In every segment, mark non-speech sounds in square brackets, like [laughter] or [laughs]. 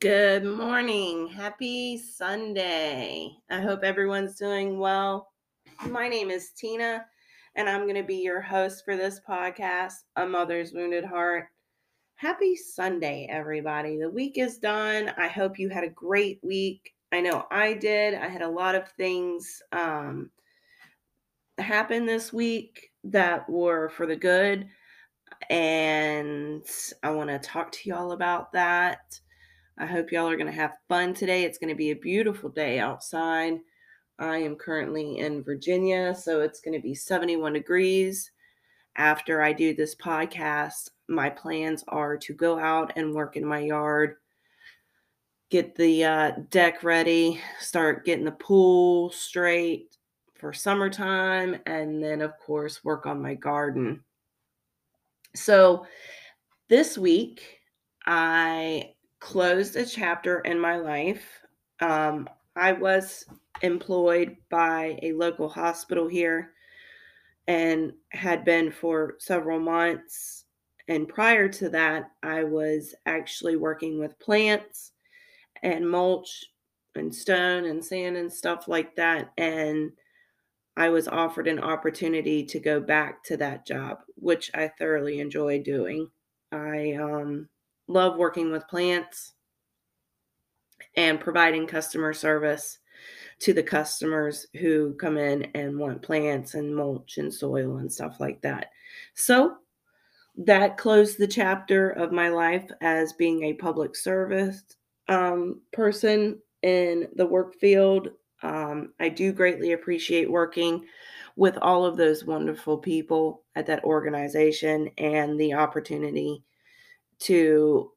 Good morning. Happy Sunday. I hope everyone's doing well. My name is Tina, and I'm going to be your host for this podcast, A Mother's Wounded Heart. Happy Sunday, everybody. The week is done. I hope you had a great week. I know I did. I had a lot of things um, happen this week that were for the good, and I want to talk to y'all about that. I hope y'all are going to have fun today. It's going to be a beautiful day outside. I am currently in Virginia, so it's going to be 71 degrees. After I do this podcast, my plans are to go out and work in my yard, get the uh, deck ready, start getting the pool straight for summertime, and then, of course, work on my garden. So, this week, I closed a chapter in my life. Um, I was employed by a local hospital here and had been for several months. And prior to that, I was actually working with plants and mulch and stone and sand and stuff like that. And I was offered an opportunity to go back to that job, which I thoroughly enjoy doing. I um, love working with plants and providing customer service to the customers who come in and want plants and mulch and soil and stuff like that. So that closed the chapter of my life as being a public service um, person in the work field. Um, I do greatly appreciate working with all of those wonderful people at that organization and the opportunity to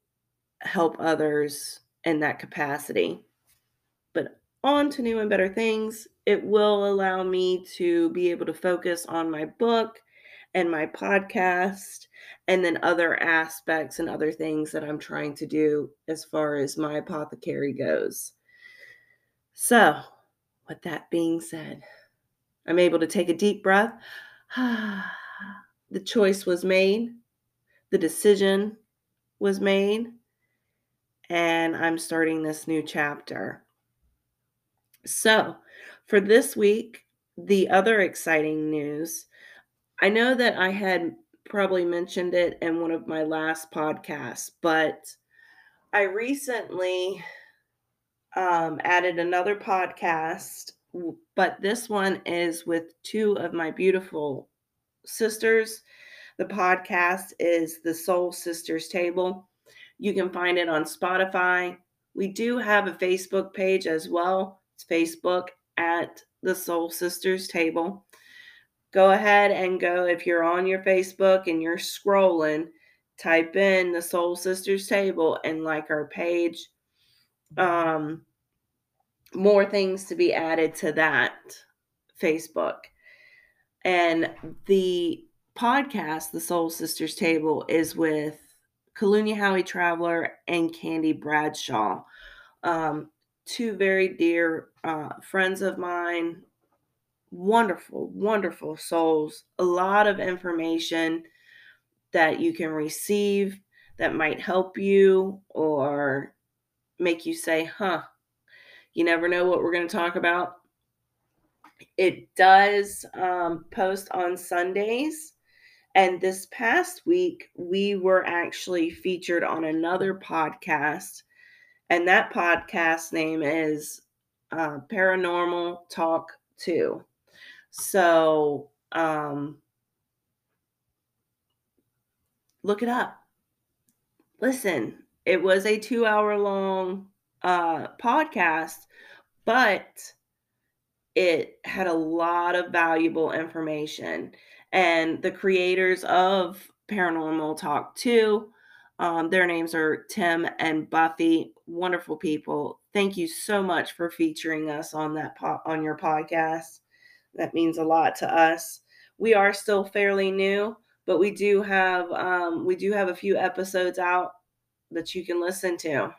help others in that capacity. But on to new and better things. It will allow me to be able to focus on my book and my podcast and then other aspects and other things that I'm trying to do as far as my apothecary goes. So, with that being said, I'm able to take a deep breath. [sighs] the choice was made, the decision was made, and I'm starting this new chapter. So, for this week, the other exciting news I know that I had probably mentioned it in one of my last podcasts, but I recently um, added another podcast, but this one is with two of my beautiful sisters. The podcast is the Soul Sisters Table. You can find it on Spotify. We do have a Facebook page as well. It's Facebook at the Soul Sisters Table. Go ahead and go, if you're on your Facebook and you're scrolling, type in the Soul Sisters Table and like our page. Um, more things to be added to that Facebook. And the podcast, The Soul Sisters Table, is with Kalunya Howie Traveler and Candy Bradshaw. Um, two very dear uh, friends of mine, wonderful, wonderful souls. A lot of information that you can receive that might help you or make you say, huh, you never know what we're going to talk about. It does um, post on Sundays. And this past week, we were actually featured on another podcast. And that podcast name is uh, Paranormal Talk 2. So um, look it up. Listen, it was a two hour long uh, podcast, but it had a lot of valuable information. And the creators of Paranormal Talk 2, um, their names are Tim and Buffy, wonderful people. Thank you so much for featuring us on that po- on your podcast. That means a lot to us. We are still fairly new, but we do have um, we do have a few episodes out that you can listen to.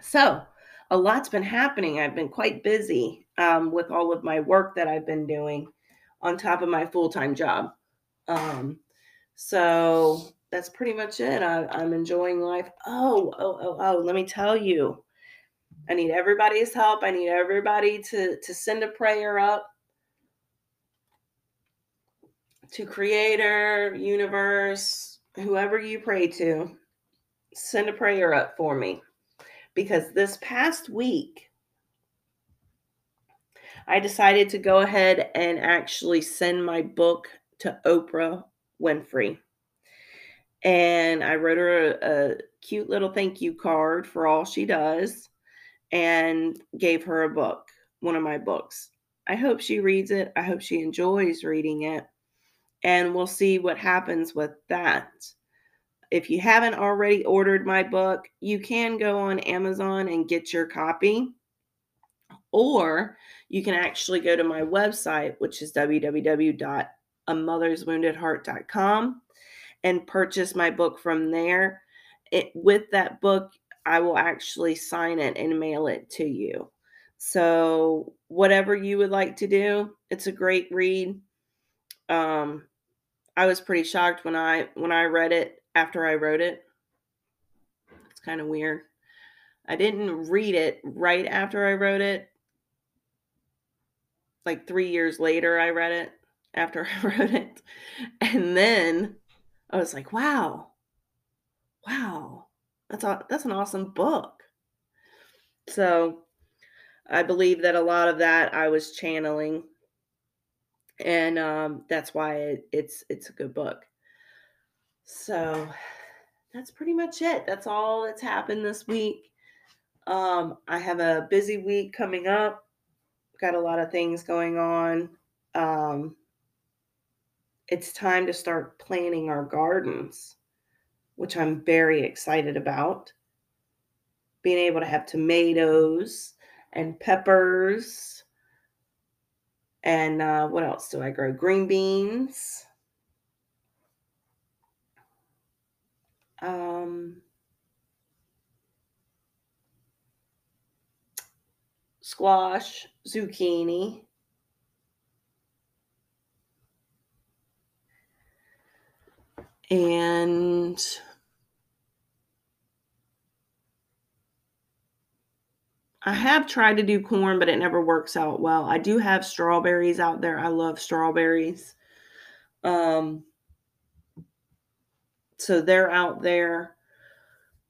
So, a lot's been happening. I've been quite busy um, with all of my work that I've been doing on top of my full time job. Um, so, that's pretty much it. I, I'm enjoying life. Oh, oh, oh, oh, let me tell you. I need everybody's help. I need everybody to, to send a prayer up to Creator, Universe, whoever you pray to. Send a prayer up for me. Because this past week, I decided to go ahead and actually send my book to Oprah Winfrey and I wrote her a, a, cute little thank you card for all she does and gave her a book, one of my books. I hope she reads it. I hope she enjoys reading it. And we'll see what happens with that. If you haven't already ordered my book, you can go on Amazon and get your copy. Or you can actually go to my website, which is www.amotherswoundedheart.com and purchase my book from there. It, with that book, I will actually sign it and mail it to you. So, whatever you would like to do, it's a great read. Um, I was pretty shocked when I when I read it after I wrote it. It's kind of weird. I didn't read it right after I wrote it. Like 3 years later I read it after [laughs] I wrote it. And then I was like, wow, wow, that's a, that's an awesome book. So I believe that a lot of that I was channeling, and um, that's why it, it's it's a good book. So that's pretty much it. That's all that's happened this week. Um, I have a busy week coming up. Got a lot of things going on. Um, it's time to start planning our gardens, which I'm very excited about. Being able to have tomatoes and peppers. And uh, what else do I grow? Green beans. Um, squash, zucchini. and I have tried to do corn, but it never works out well. I do have strawberries out there. I love strawberries. Um, so they're out there.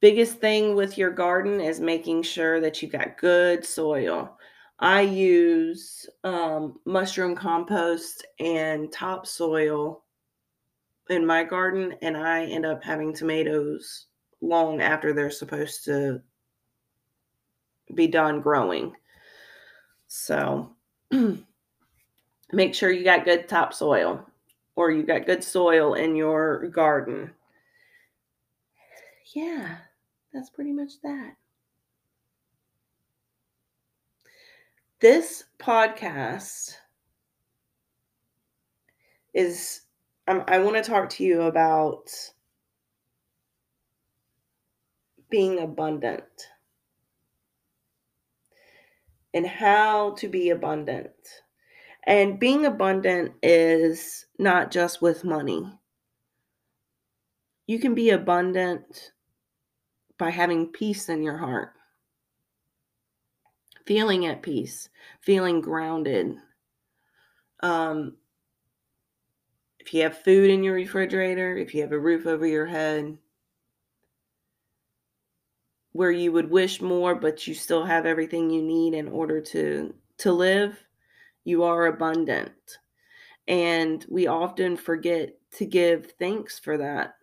Biggest thing with your garden is making sure that you've got good soil. I use um, mushroom compost and topsoil in my garden and I end up having tomatoes long after they're supposed to be done growing. So [clears throat] make sure you got good topsoil or you got good soil in your garden. Yeah, that's pretty much that. This podcast is um, I want to talk to you about being abundant and how to be abundant. And being abundant is not just with money. You can be abundant by having peace in your heart, feeling at peace, feeling grounded, um, if you have food in your refrigerator, if you have a roof over your head, where you would wish more but you still have everything you need in order to to live, you are abundant. And we often forget to give thanks for that.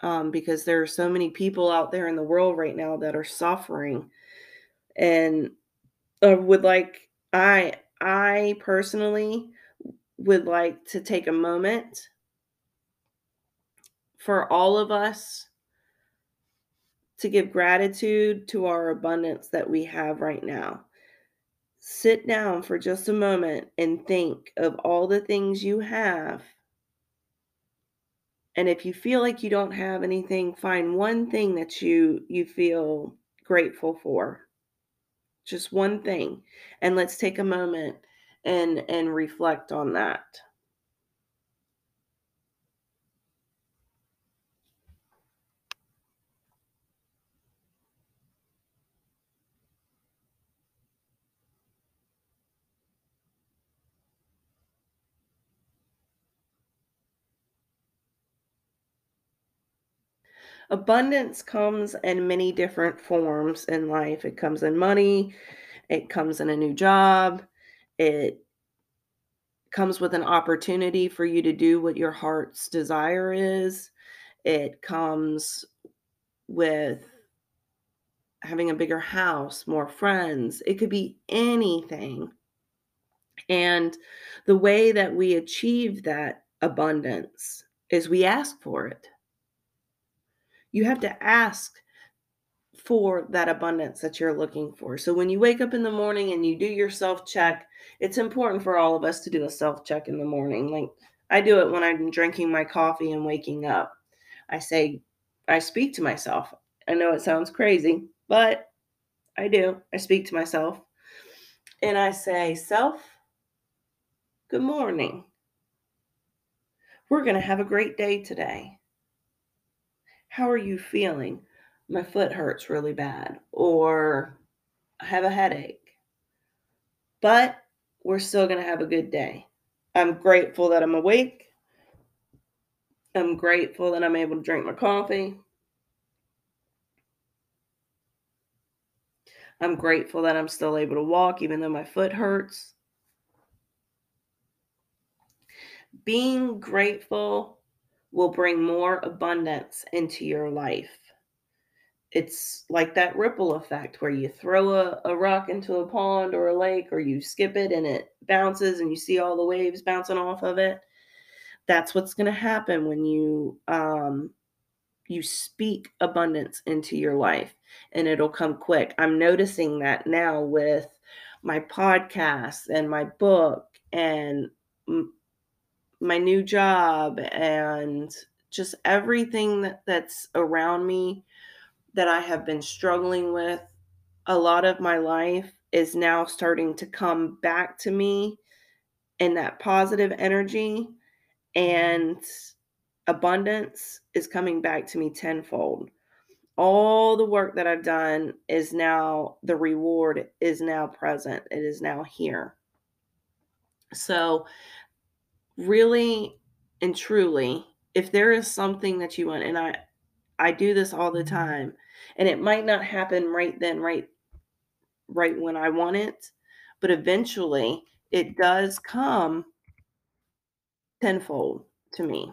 Um, because there are so many people out there in the world right now that are suffering and uh, would like i i personally would like to take a moment for all of us to give gratitude to our abundance that we have right now. Sit down for just a moment and think of all the things you have. And if you feel like you don't have anything, find one thing that you you feel grateful for. Just one thing. And let's take a moment and and reflect on that abundance comes in many different forms in life. It comes in money, it comes in a new job, it comes with an opportunity for you to do what your heart's desire is. It comes with having a bigger house, more friends. It could be anything. And the way that we achieve that abundance is we ask for it. You have to ask for that abundance that you're looking for. So when you wake up in the morning and you do your self check, it's important for all of us to do a self check in the morning. Like I do it when I'm drinking my coffee and waking up. I say, I speak to myself. I know it sounds crazy, but I do. I speak to myself and I say, Self, good morning. We're going to have a great day today. How are you feeling? My foot hurts really bad, or I have a headache. But we're still going to have a good day. I'm grateful that I'm awake. I'm grateful that I'm able to drink my coffee. I'm grateful that I'm still able to walk even though my foot hurts. Being grateful will bring more abundance into your life. It's like that ripple effect where you throw a, a rock into a pond or a lake or you skip it and it bounces and you see all the waves bouncing off of it. That's what's going to happen when you um, you speak abundance into your life and it'll come quick. I'm noticing that now with my podcast and my book and my new job and just everything that, that's around me that I have been struggling with a lot of my life is now starting to come back to me in that positive energy and abundance is coming back to me tenfold. All the work that I've done is now the reward is now present. It is now here. So really and truly, if there is something that you want, and I I do this all the mm-hmm. time, and it might not happen right then, right right when I want it, but eventually it does come tenfold to me.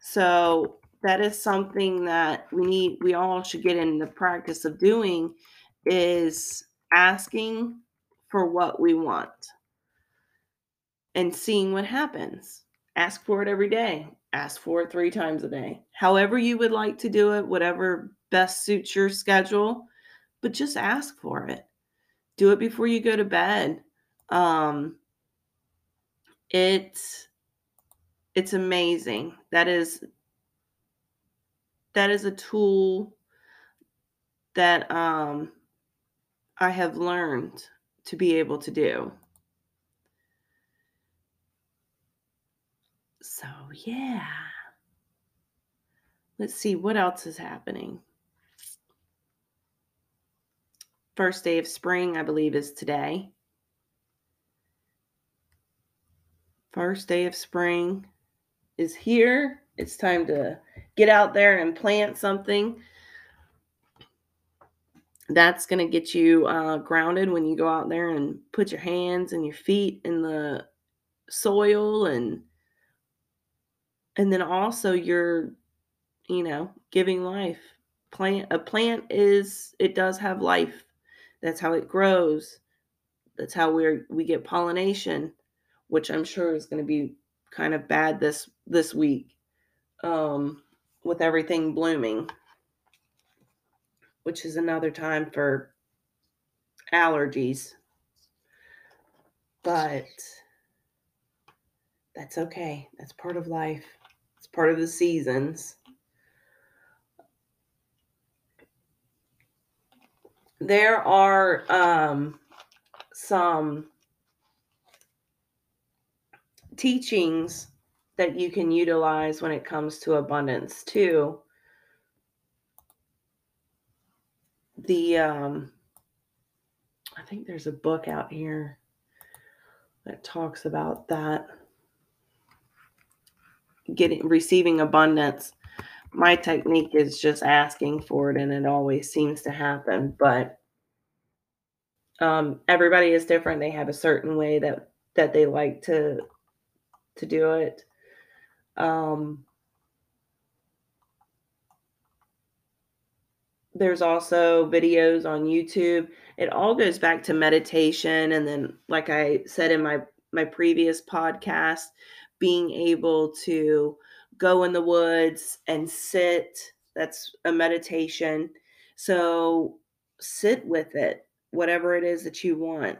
So that is something that we need we all should get in the practice of doing is asking for what we want and seeing what happens. Ask for it every day. Ask for it three times a day. However, you would like to do it, whatever best suits your schedule, but just ask for it. Do it before you go to bed. Um, it's it's amazing. That is that is a tool that um, I have learned to be able to do. So, yeah. Let's see what else is happening. First day of spring, I believe, is today. First day of spring is here. It's time to get out there and plant something. That's going to get you uh, grounded when you go out there and put your hands and your feet in the soil and and then also you're you know giving life. Plant a plant is it does have life. That's how it grows. That's how we're we get pollination which i'm sure is going to be kind of bad this this week um with everything blooming which is another time for allergies. But that's okay that's part of life It's part of the seasons. There are um, some teachings that you can utilize when it comes to abundance too. The um, I think there's a book out here that talks about that getting receiving abundance my technique is just asking for it and it always seems to happen but um, everybody is different. They have a certain way that that they like to to do it. Um, there's also videos on youtube. It all goes back to meditation and then like i said in my my previous podcast being able to go in the woods and sit. That's a meditation. So sit with it, whatever it is that you want,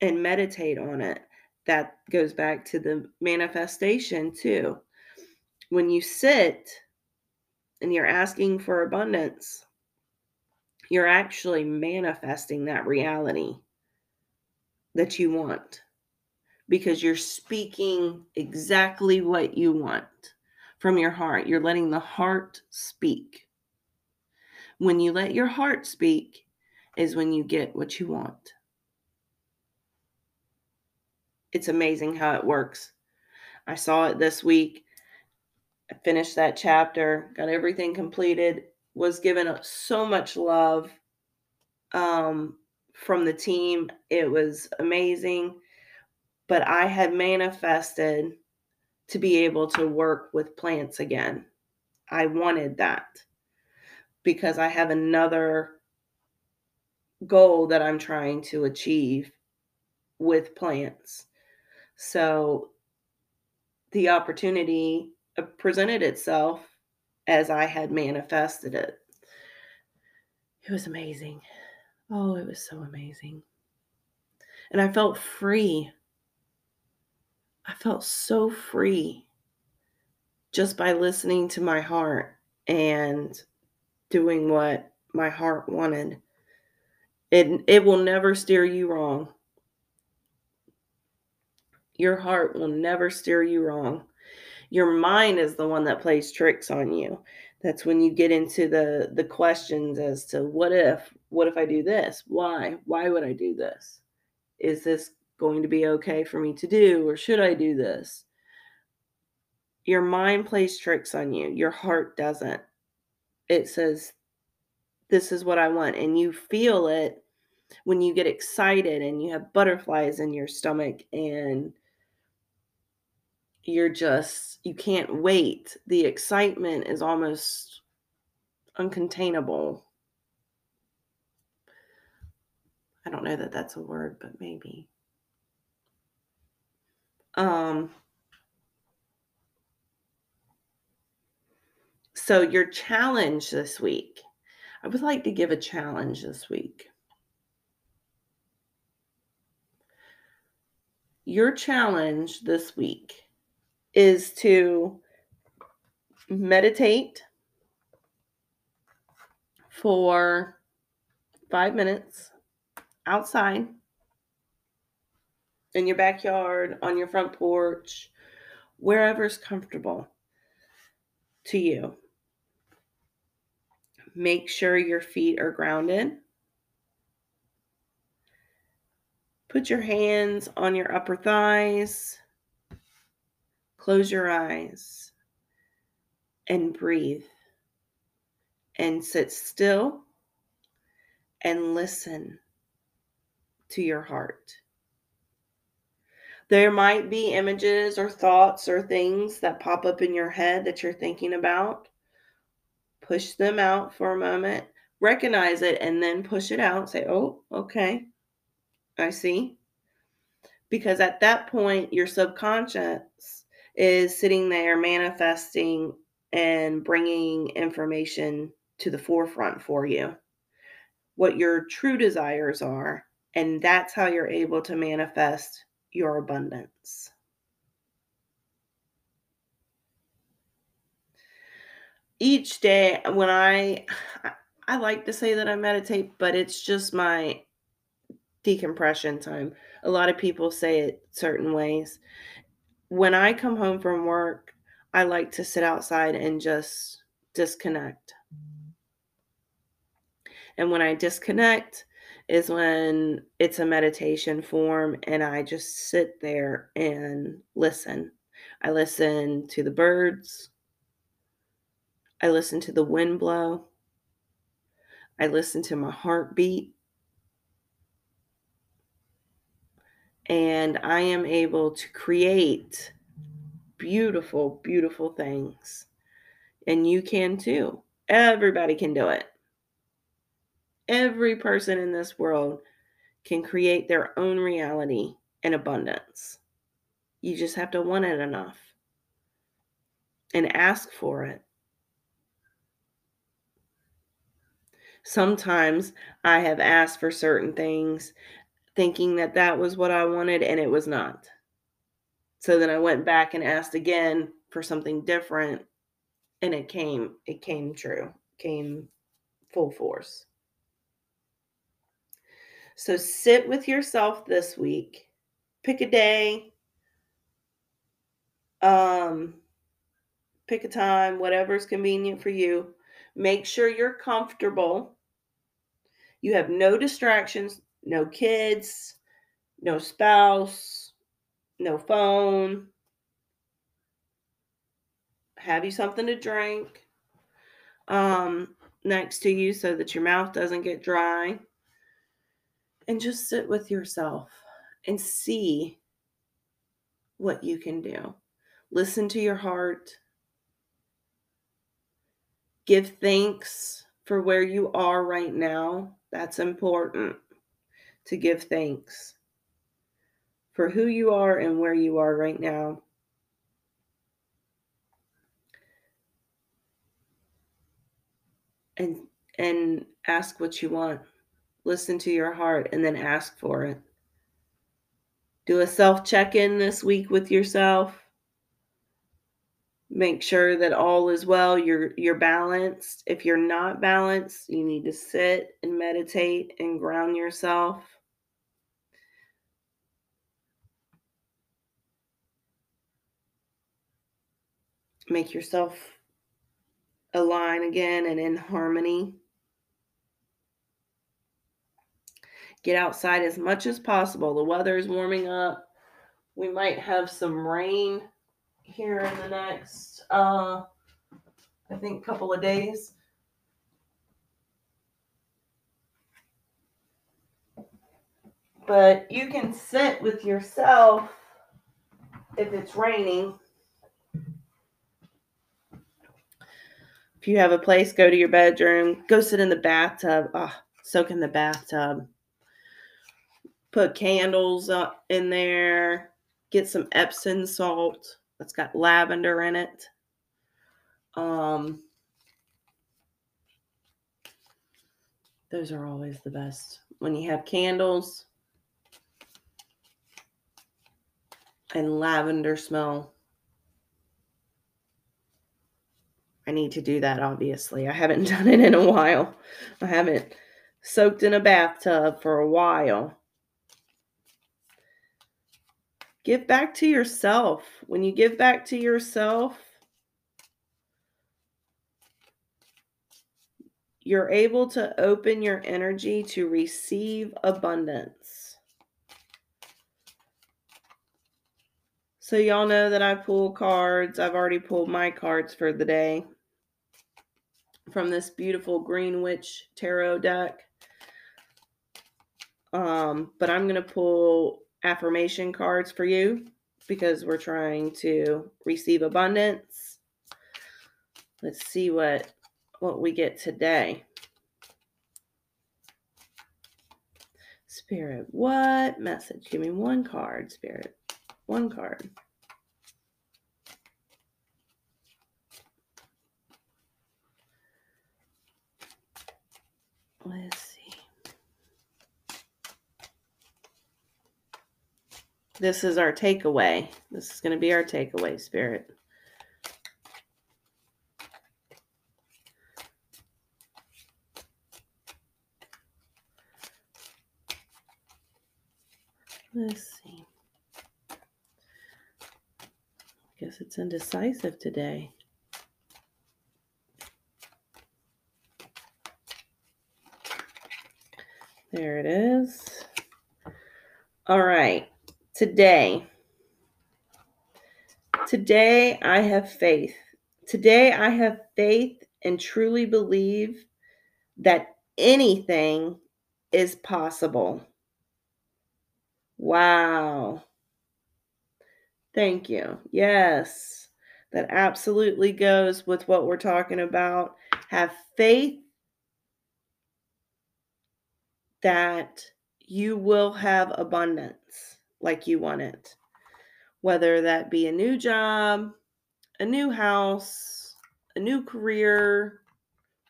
and meditate on it. That goes back to the manifestation too. When you sit and you're asking for abundance, you're actually manifesting that reality that you want because you're speaking exactly what you want from your heart. You're letting the heart speak. When you let your heart speak, is when you get what you want. It's amazing how it works. I saw it this week. I finished that chapter, got everything completed, was given so much love um, from the team. It was amazing but I had manifested to be able to work with plants again. I wanted that because I have another goal that I'm trying to achieve with plants. So the opportunity uh, presented itself as I had manifested it. It was amazing. Oh, it was so amazing. And I felt free I felt so free just by listening to my heart and doing what my heart wanted. It, it will never steer you wrong. Your heart will never steer you wrong. Your mind is the one that plays tricks on you. That's when you get into the the questions as to what if, what if I do this? Why? Why would I do this? Is this going to be okay for me to do or should I do this? Your mind plays tricks on you, your heart doesn't. It says, This is what I want. And you feel it when you get excited and you have butterflies in your stomach and you're just, you can't wait. The excitement is almost uncontainable. I don't know that that's a word, but maybe. Um, so, your challenge this week, I would like to give a challenge this week. Your challenge this week is to meditate for five minutes outside in your backyard, on your front porch, wherever is comfortable to you. Make sure your feet are grounded. Put your hands on your upper thighs. Close your eyes and breathe. And sit still and listen to your heart. There might be images or thoughts or things that pop up in your head that you're thinking about. Push them out for a moment, recognize it, and then push it out. Say, oh, okay, I see. Because at that point, your subconscious is sitting there manifesting and bringing information to the forefront for you. What your true desires are. And that's how you're able to manifest your abundance. Each day when I I like to say that I meditate, but it's just my decompression time. A lot of people say it certain ways. When I come home from work, I like to sit outside and just disconnect. And when I disconnect, is when it's a meditation form and I just sit there and listen. I listen to the birds. I listen to the wind blow. I listen to my heartbeat. And I am able to create beautiful, beautiful things. And you can too. Everybody can do it. Every person in this world can create their own reality in abundance. You just have to want it enough and ask for it. Sometimes I have asked for certain things thinking that that was what I wanted and it was not. So then I went back and asked again for something different and it came it came true. Came full force. So sit with yourself this week. Pick a day. Um pick a time, whatever's convenient for you. Make sure you're comfortable. You have no distractions, no kids, no spouse, no phone. Have you something to drink um, next to you so that your mouth doesn't get dry. And just sit with yourself and see what you can do. Listen to your heart. Give thanks for where you are right now. That's important to give thanks for who you are and where you are right now. And and ask what you want. Listen to your heart and then ask for it. Do a self check-in this week with yourself. Make sure that all is well you're you're balanced. If you're not balanced you need to sit and meditate and ground yourself. Make yourself align again and in harmony get outside as much as possible the weather is warming up we might have some rain here in the next, uh, I think, couple of days. But you can sit with yourself if it's raining. If you have a place, go to your bedroom, go sit in the bathtub, oh, soak in the bathtub. Put candles up in there, get some Epsom salt that's got lavender in it. Um, those are always the best. When you have candles and lavender smell. I need to do that, obviously. I haven't [laughs] done it in a while. I haven't soaked in a bathtub for a while. Give back to yourself. When you give back to yourself, you're able to open your energy to receive abundance. So, y'all know that I pull cards. I've already pulled my cards for the day from this beautiful Green Witch tarot deck. Um, but I'm going to pull affirmation cards for you because we're trying to receive abundance. Let's see what what we get today. Spirit, what message? Give me one card, Spirit. One card. Let's This is our takeaway. This is going to be our takeaway, Spirit. Let's see. I guess it's indecisive today. There it is. All right today. Today I have faith. Today I have faith and truly believe that anything is possible. Wow. Thank you. Yes, that absolutely goes with what we're talking about. Have faith that you will have abundance like you want it, whether that be a new job, a new house, a new career,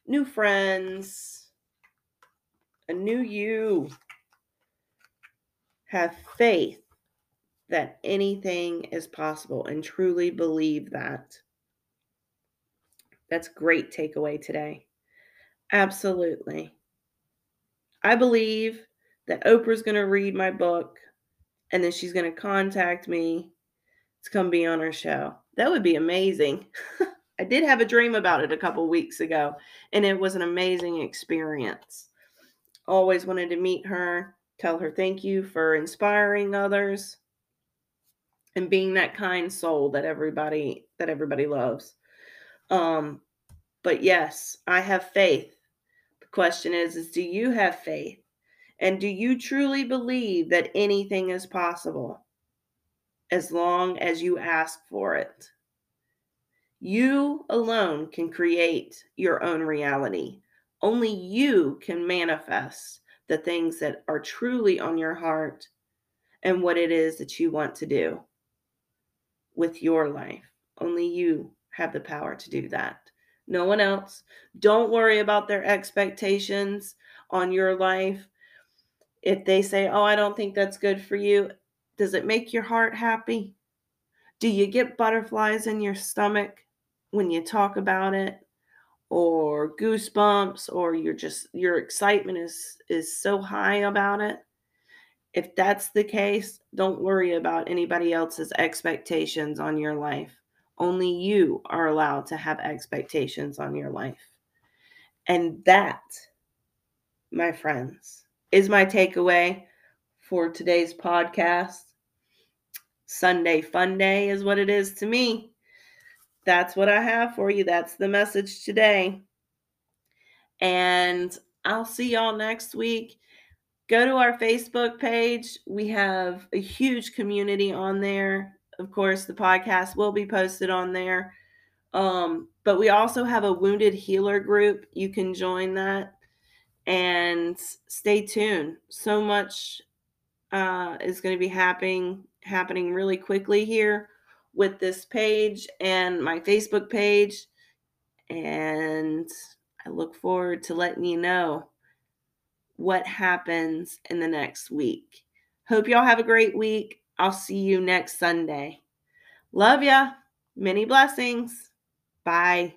new friends, a new you. Have faith that anything is possible and truly believe that. That's great takeaway today. Absolutely. I believe that Oprah's going to read my book and then she's going to contact me to come be on her show. That would be amazing. [laughs] I did have a dream about it a couple weeks ago, and it was an amazing experience. Always wanted to meet her, tell her thank you for inspiring others and being that kind soul that everybody that everybody loves. Um but yes, I have faith. The question is is do you have faith? And do you truly believe that anything is possible as long as you ask for it? You alone can create your own reality. Only you can manifest the things that are truly on your heart and what it is that you want to do with your life. Only you have the power to do that. No one else. Don't worry about their expectations on your life. If they say, Oh, I don't think that's good for you, does it make your heart happy? Do you get butterflies in your stomach? when you talk about it or goosebumps or you're just your excitement is is so high about it if that's the case don't worry about anybody else's expectations on your life only you are allowed to have expectations on your life and that my friends is my takeaway for today's podcast sunday fun day is what it is to me that's what I have for you. That's the message today. And I'll see y'all next week. Go to our Facebook page. We have a huge community on there. Of course, the podcast will be posted on there. Um, but we also have a wounded healer group. You can join that and stay tuned. So much uh, is going to be happening happening really quickly here with this page and my Facebook page. And I look forward to letting you know what happens in the next week. Hope y'all have a great week. I'll see you next Sunday. Love ya. Many blessings. Bye.